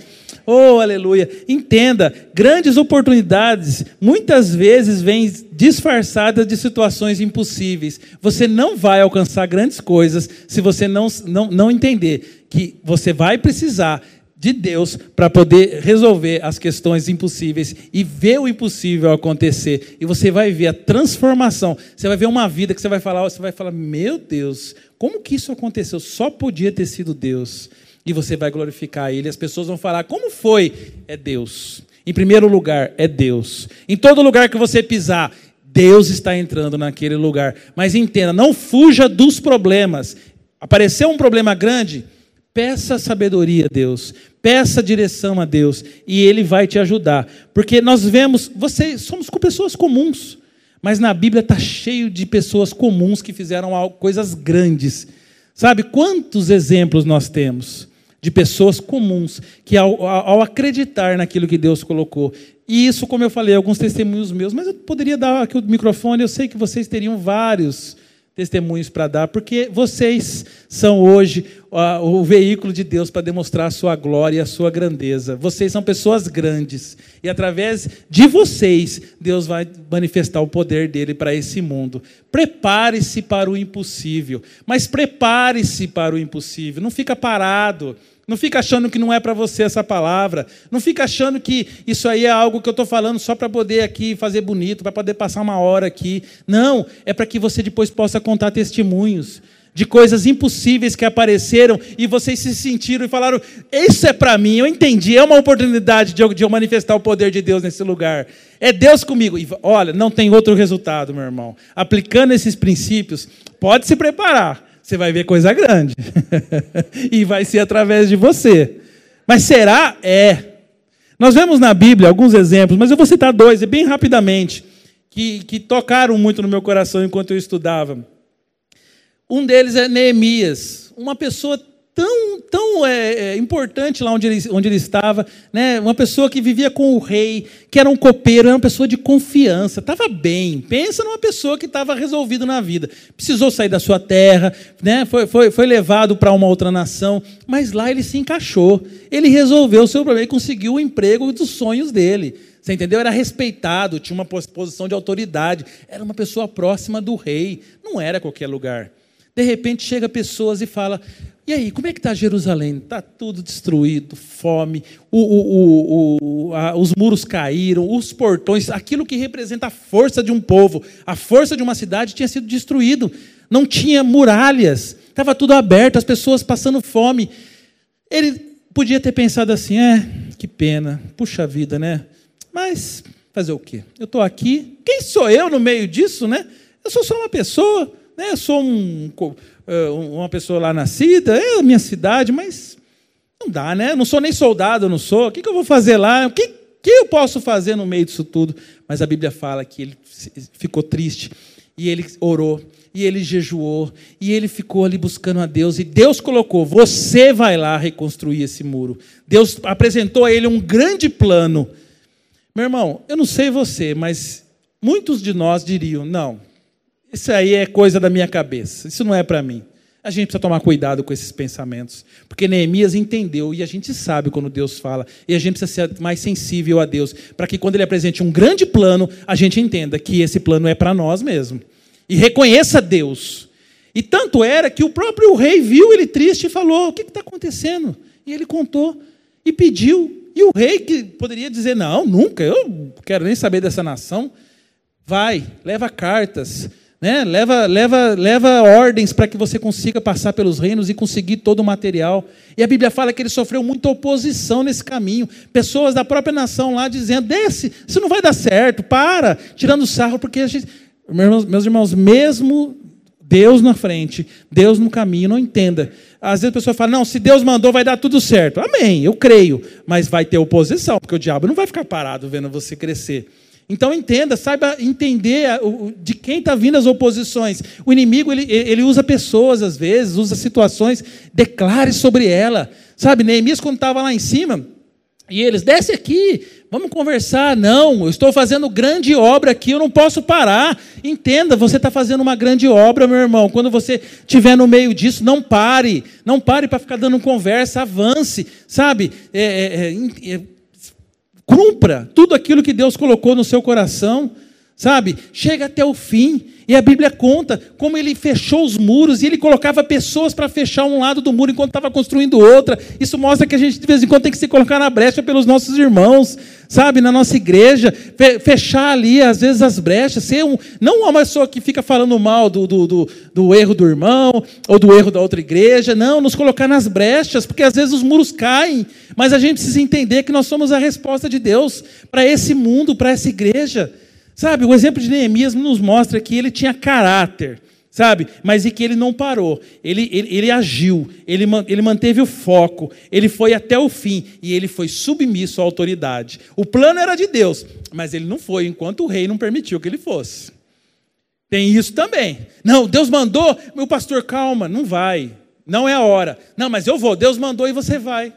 Oh, aleluia. Entenda, grandes oportunidades muitas vezes vêm disfarçadas de situações impossíveis. Você não vai alcançar grandes coisas se você não, não, não entender que você vai precisar de Deus para poder resolver as questões impossíveis e ver o impossível acontecer. E você vai ver a transformação. Você vai ver uma vida que você vai falar, você vai falar: "Meu Deus, como que isso aconteceu? Só podia ter sido Deus". E você vai glorificar ele. As pessoas vão falar: "Como foi?" É Deus. Em primeiro lugar, é Deus. Em todo lugar que você pisar, Deus está entrando naquele lugar. Mas entenda, não fuja dos problemas. Apareceu um problema grande, Peça sabedoria a Deus, peça direção a Deus e Ele vai te ajudar. Porque nós vemos, vocês somos com pessoas comuns, mas na Bíblia está cheio de pessoas comuns que fizeram coisas grandes. Sabe quantos exemplos nós temos de pessoas comuns que, ao, ao acreditar naquilo que Deus colocou, e isso, como eu falei, alguns testemunhos meus, mas eu poderia dar aqui o microfone, eu sei que vocês teriam vários testemunhos para dar, porque vocês são hoje o veículo de Deus para demonstrar a sua glória e a sua grandeza. Vocês são pessoas grandes e através de vocês Deus vai manifestar o poder dele para esse mundo. Prepare-se para o impossível, mas prepare-se para o impossível. Não fica parado. Não fica achando que não é para você essa palavra. Não fica achando que isso aí é algo que eu estou falando só para poder aqui fazer bonito, para poder passar uma hora aqui. Não, é para que você depois possa contar testemunhos. de coisas impossíveis que apareceram e vocês se sentiram e falaram: Isso é para mim, eu entendi, é uma oportunidade de eu, manifestar o poder de Deus nesse lugar. É Deus comigo. E olha, não tem outro resultado, meu irmão. Aplicando esses princípios, pode se preparar, você vai ver coisa grande. e vai ser através de você. Mas será? É. Nós vemos na Bíblia alguns exemplos, mas eu vou citar dois, bem rapidamente, que, que tocaram muito no meu coração enquanto eu estudava. Um deles é Neemias, uma pessoa tão, tão é, é, importante lá onde ele, onde ele estava, né? uma pessoa que vivia com o rei, que era um copeiro, era uma pessoa de confiança, estava bem. Pensa numa pessoa que estava resolvido na vida. Precisou sair da sua terra, né? foi, foi, foi levado para uma outra nação, mas lá ele se encaixou. Ele resolveu o seu problema e conseguiu o emprego dos sonhos dele. Você entendeu? Era respeitado, tinha uma posição de autoridade, era uma pessoa próxima do rei, não era qualquer lugar. De repente chega pessoas e fala: e aí, como é que está Jerusalém? Está tudo destruído, fome, o, o, o, a, os muros caíram, os portões, aquilo que representa a força de um povo, a força de uma cidade tinha sido destruído. Não tinha muralhas, estava tudo aberto, as pessoas passando fome. Ele podia ter pensado assim: é, que pena, puxa vida, né? Mas fazer o quê? Eu estou aqui, quem sou eu no meio disso, né? Eu sou só uma pessoa né, eu sou um, uma pessoa lá nascida, é a minha cidade, mas não dá, né? não sou nem soldado, não sou. O que, que eu vou fazer lá? O que, que eu posso fazer no meio disso tudo? Mas a Bíblia fala que ele ficou triste e ele orou e ele jejuou, e ele ficou ali buscando a Deus, e Deus colocou: você vai lá reconstruir esse muro. Deus apresentou a ele um grande plano. Meu irmão, eu não sei você, mas muitos de nós diriam: não, isso aí é coisa da minha cabeça. Isso não é para mim. A gente precisa tomar cuidado com esses pensamentos, porque Neemias entendeu e a gente sabe quando Deus fala, e a gente precisa ser mais sensível a Deus, para que quando ele apresente um grande plano, a gente entenda que esse plano é para nós mesmo e reconheça Deus. E tanto era que o próprio rei viu ele triste e falou: O que está acontecendo? E ele contou e pediu. E o rei, que poderia dizer: Não, nunca, eu quero nem saber dessa nação, vai, leva cartas né? Leva, leva, leva ordens para que você consiga passar pelos reinos e conseguir todo o material. E a Bíblia fala que ele sofreu muita oposição nesse caminho. Pessoas da própria nação lá dizendo: desce, isso não vai dar certo, para, tirando sarro, porque a gente. Meus, meus irmãos, mesmo Deus na frente, Deus no caminho, não entenda. Às vezes a pessoa fala: não, se Deus mandou, vai dar tudo certo. Amém, eu creio. Mas vai ter oposição, porque o diabo não vai ficar parado vendo você crescer. Então entenda, saiba entender de quem está vindo as oposições. O inimigo ele, ele usa pessoas às vezes, usa situações, declare sobre ela. Sabe, Neemias quando estava lá em cima, e eles, desce aqui, vamos conversar. Não, eu estou fazendo grande obra aqui, eu não posso parar. Entenda, você está fazendo uma grande obra, meu irmão. Quando você estiver no meio disso, não pare. Não pare para ficar dando conversa, avance. Sabe, é, é, é, Cumpra tudo aquilo que Deus colocou no seu coração, sabe? Chega até o fim. E a Bíblia conta como ele fechou os muros e ele colocava pessoas para fechar um lado do muro enquanto estava construindo outra. Isso mostra que a gente de vez em quando tem que se colocar na brecha pelos nossos irmãos, sabe? Na nossa igreja, fechar ali às vezes as brechas, ser um, não uma pessoa que fica falando mal do, do, do, do erro do irmão ou do erro da outra igreja, não, nos colocar nas brechas, porque às vezes os muros caem, mas a gente precisa entender que nós somos a resposta de Deus para esse mundo, para essa igreja. Sabe, o exemplo de Neemias nos mostra que ele tinha caráter, sabe? Mas e que ele não parou. Ele, ele, ele agiu, ele, ele manteve o foco, ele foi até o fim e ele foi submisso à autoridade. O plano era de Deus, mas ele não foi enquanto o rei não permitiu que ele fosse. Tem isso também. Não, Deus mandou, meu pastor, calma, não vai. Não é a hora. Não, mas eu vou. Deus mandou e você vai.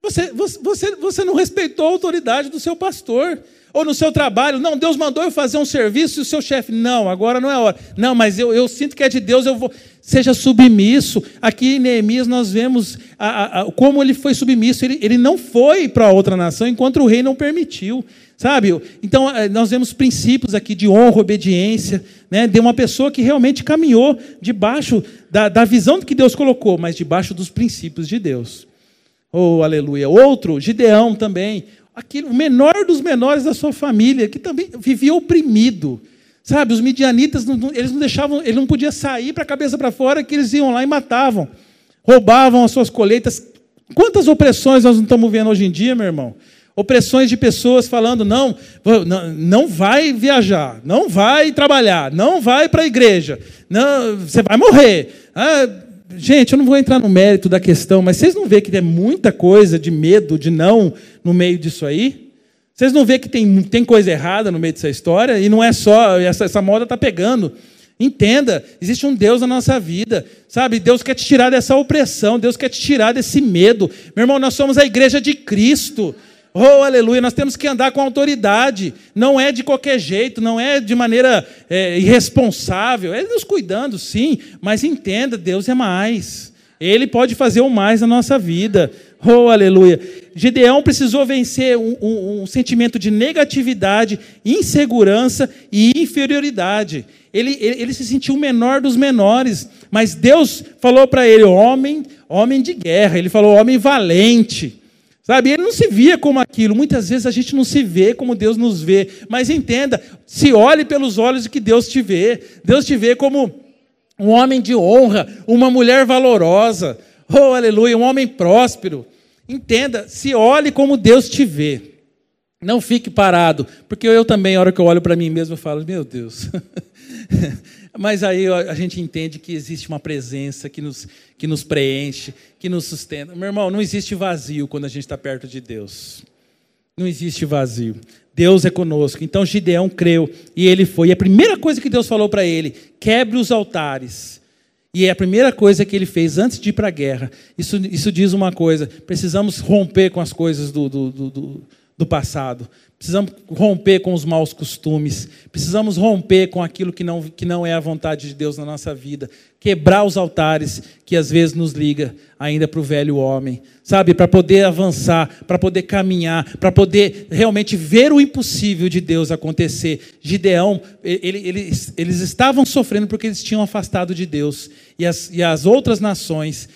Você, você, você não respeitou a autoridade do seu pastor. Ou no seu trabalho, não, Deus mandou eu fazer um serviço e o seu chefe, não, agora não é hora. Não, mas eu, eu sinto que é de Deus, eu vou. Seja submisso. Aqui em Neemias nós vemos a, a, como ele foi submisso. Ele, ele não foi para outra nação enquanto o rei não permitiu. Sabe? Então, eh, nós vemos princípios aqui de honra, obediência, né? de uma pessoa que realmente caminhou debaixo da, da visão que Deus colocou, mas debaixo dos princípios de Deus. Oh, aleluia. Outro, Gideão também, aquele, o menor dos menores da sua família, que também vivia oprimido. Sabe, os midianitas, eles não deixavam, ele não podia sair para a cabeça para fora, que eles iam lá e matavam. Roubavam as suas colheitas. Quantas opressões nós não estamos vendo hoje em dia, meu irmão? Opressões de pessoas falando: não, não vai viajar, não vai trabalhar, não vai para a igreja, não, você vai morrer. Ah, gente, eu não vou entrar no mérito da questão, mas vocês não vê que tem muita coisa de medo, de não no meio disso aí? Vocês não vê que tem, tem coisa errada no meio dessa história? E não é só, essa, essa moda está pegando. Entenda, existe um Deus na nossa vida, sabe? Deus quer te tirar dessa opressão, Deus quer te tirar desse medo. Meu irmão, nós somos a igreja de Cristo. Oh, aleluia, nós temos que andar com autoridade. Não é de qualquer jeito, não é de maneira é, irresponsável. É nos cuidando, sim, mas entenda, Deus é mais. Ele pode fazer o mais na nossa vida. Oh, aleluia. Gideão precisou vencer um, um, um, sentimento de negatividade, insegurança e inferioridade. Ele, ele, ele se sentiu o menor dos menores, mas Deus falou para ele: homem, homem de guerra. Ele falou: homem valente. Sabe, ele não se via como aquilo. Muitas vezes a gente não se vê como Deus nos vê. Mas entenda, se olhe pelos olhos que Deus te vê. Deus te vê como um homem de honra, uma mulher valorosa. Oh, aleluia, um homem próspero. Entenda, se olhe como Deus te vê. Não fique parado, porque eu também, a hora que eu olho para mim mesmo, eu falo, meu Deus. Mas aí a gente entende que existe uma presença que nos, que nos preenche, que nos sustenta. Meu irmão, não existe vazio quando a gente está perto de Deus. Não existe vazio. Deus é conosco. Então Gideão creu e ele foi. E a primeira coisa que Deus falou para ele: quebre os altares. E é a primeira coisa que ele fez antes de ir para a guerra. Isso, isso diz uma coisa: precisamos romper com as coisas do, do, do, do passado. Precisamos romper com os maus costumes. Precisamos romper com aquilo que não, que não é a vontade de Deus na nossa vida. Quebrar os altares que às vezes nos liga ainda para o velho homem. Sabe? Para poder avançar, para poder caminhar, para poder realmente ver o impossível de Deus acontecer. Gideão, ele, eles, eles estavam sofrendo porque eles tinham afastado de Deus. E as, e as outras nações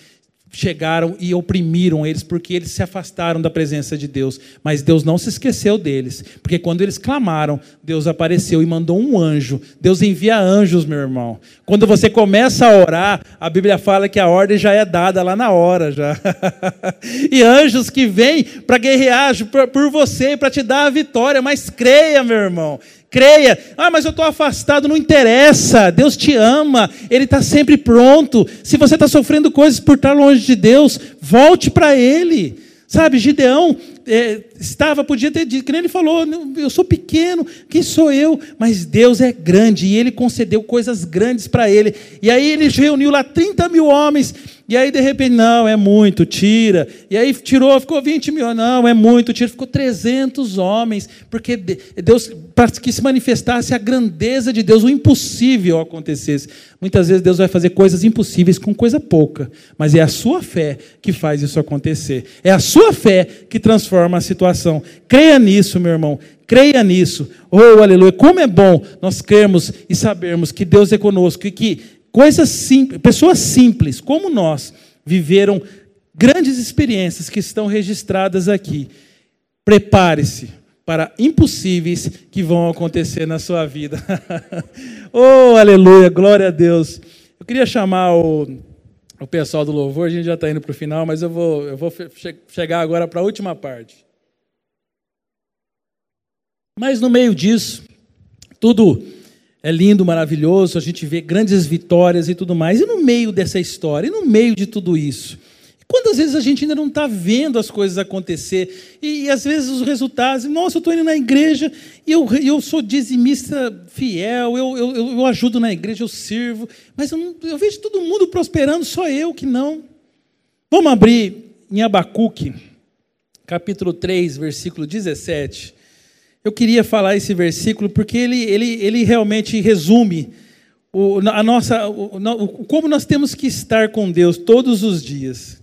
chegaram e oprimiram eles porque eles se afastaram da presença de Deus. Mas Deus não se esqueceu deles, porque quando eles clamaram, Deus apareceu e mandou um anjo. Deus envia anjos, meu irmão. Quando você começa a orar, a Bíblia fala que a ordem já é dada lá na hora já. e anjos que vêm para guerrear por você, para te dar a vitória, mas creia, meu irmão. Creia. Ah, mas eu estou afastado, não interessa. Deus te ama, Ele está sempre pronto. Se você está sofrendo coisas por estar longe de Deus, volte para Ele. Sabe, Gideão é, estava, podia ter dito, que nem ele falou, eu sou pequeno, quem sou eu? Mas Deus é grande e ele concedeu coisas grandes para ele. E aí ele reuniu lá 30 mil homens e aí, de repente, não, é muito, tira. E aí tirou, ficou 20 mil, não, é muito, tira. Ficou 300 homens, porque Deus, para que se manifestasse a grandeza de Deus, o impossível acontecesse. Muitas vezes Deus vai fazer coisas impossíveis com coisa pouca, mas é a sua fé que faz isso acontecer. É a sua fé que transforma a situação. Creia nisso, meu irmão. Creia nisso. Oh, aleluia. Como é bom nós crermos e sabermos que Deus é conosco e que Coisas simples, pessoas simples como nós viveram grandes experiências que estão registradas aqui. Prepare-se para impossíveis que vão acontecer na sua vida. oh, aleluia, glória a Deus. Eu queria chamar o, o pessoal do louvor, a gente já está indo para o final, mas eu vou, eu vou chegar agora para a última parte. Mas no meio disso, tudo é lindo, maravilhoso, a gente vê grandes vitórias e tudo mais. E no meio dessa história, e no meio de tudo isso? Quantas vezes a gente ainda não está vendo as coisas acontecer? E, e às vezes os resultados, nossa, eu estou indo na igreja e eu, eu sou dizimista fiel, eu, eu, eu ajudo na igreja, eu sirvo, mas eu, não, eu vejo todo mundo prosperando, só eu que não. Vamos abrir em Abacuque, capítulo 3, versículo 17. Eu queria falar esse versículo porque ele, ele, ele realmente resume o, a nossa, o, como nós temos que estar com Deus todos os dias.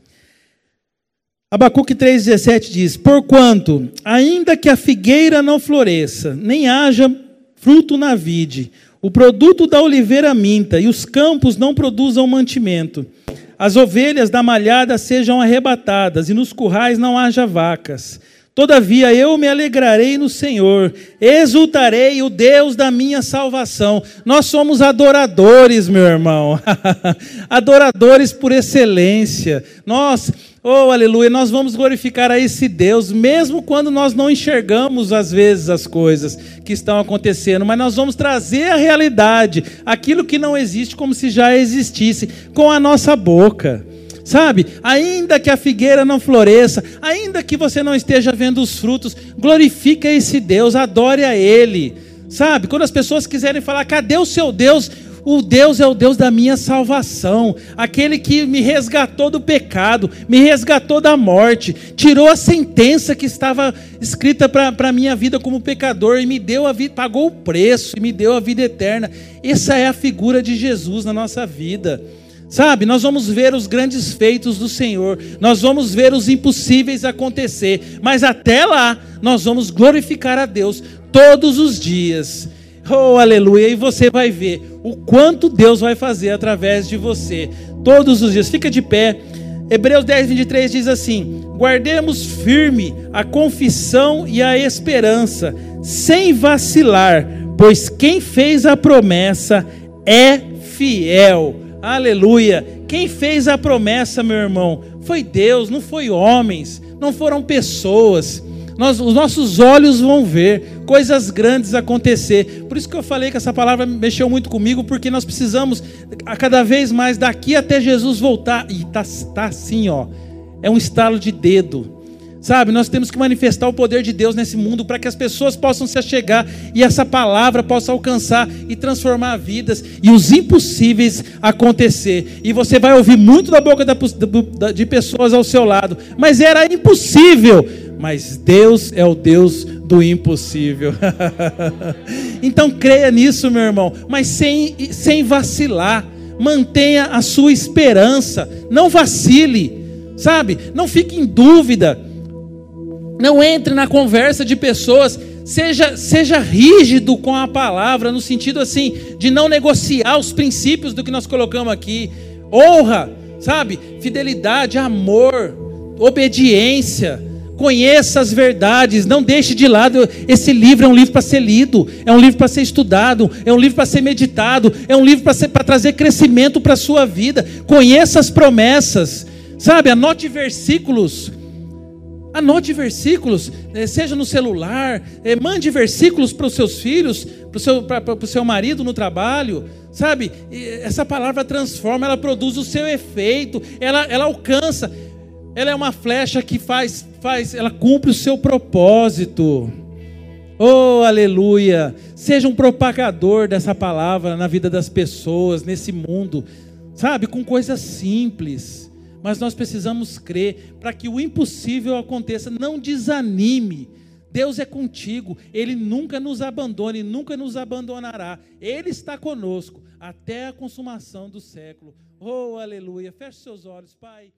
Abacuque 3,17 diz: Porquanto, ainda que a figueira não floresça, nem haja fruto na vide, o produto da oliveira minta, e os campos não produzam mantimento, as ovelhas da malhada sejam arrebatadas, e nos currais não haja vacas, Todavia eu me alegrarei no Senhor, exultarei o Deus da minha salvação. Nós somos adoradores, meu irmão, adoradores por excelência. Nós, oh aleluia, nós vamos glorificar a esse Deus, mesmo quando nós não enxergamos às vezes as coisas que estão acontecendo, mas nós vamos trazer a realidade, aquilo que não existe, como se já existisse, com a nossa boca. Sabe? Ainda que a figueira não floresça, ainda que você não esteja vendo os frutos, glorifique esse Deus, adore a Ele. Sabe? Quando as pessoas quiserem falar, cadê o seu Deus? O Deus é o Deus da minha salvação, aquele que me resgatou do pecado, me resgatou da morte, tirou a sentença que estava escrita para a minha vida como pecador e me deu a vida, pagou o preço e me deu a vida eterna. Essa é a figura de Jesus na nossa vida. Sabe, nós vamos ver os grandes feitos do Senhor, nós vamos ver os impossíveis acontecer, mas até lá nós vamos glorificar a Deus todos os dias. Oh, aleluia! E você vai ver o quanto Deus vai fazer através de você todos os dias. Fica de pé. Hebreus 10, 23 diz assim: Guardemos firme a confissão e a esperança, sem vacilar, pois quem fez a promessa é fiel. Aleluia. Quem fez a promessa, meu irmão, foi Deus, não foi homens, não foram pessoas. Nós, os nossos olhos vão ver coisas grandes acontecer. Por isso que eu falei que essa palavra mexeu muito comigo, porque nós precisamos, a cada vez mais, daqui até Jesus voltar. E tá, tá assim, ó. É um estalo de dedo. Sabe, nós temos que manifestar o poder de Deus nesse mundo para que as pessoas possam se achegar e essa palavra possa alcançar e transformar vidas e os impossíveis acontecer. E você vai ouvir muito da boca de pessoas ao seu lado, mas era impossível. Mas Deus é o Deus do impossível. então creia nisso, meu irmão, mas sem, sem vacilar. Mantenha a sua esperança, não vacile, sabe? Não fique em dúvida. Não entre na conversa de pessoas, seja, seja rígido com a palavra, no sentido assim, de não negociar os princípios do que nós colocamos aqui. Honra, sabe? Fidelidade, amor, obediência. Conheça as verdades, não deixe de lado. Esse livro é um livro para ser lido, é um livro para ser estudado, é um livro para ser meditado, é um livro para trazer crescimento para a sua vida. Conheça as promessas, sabe? Anote versículos Anote versículos, eh, seja no celular, eh, mande versículos para os seus filhos, para o seu, para o seu marido no trabalho, sabe? Essa palavra transforma, ela produz o seu efeito, ela, ela alcança, ela é uma flecha que faz, faz, ela cumpre o seu propósito. Oh, aleluia! Seja um propagador dessa palavra na vida das pessoas, nesse mundo, sabe? Com coisas simples mas nós precisamos crer para que o impossível aconteça. Não desanime. Deus é contigo, Ele nunca nos abandona e nunca nos abandonará. Ele está conosco até a consumação do século. Oh, aleluia. Feche seus olhos, Pai.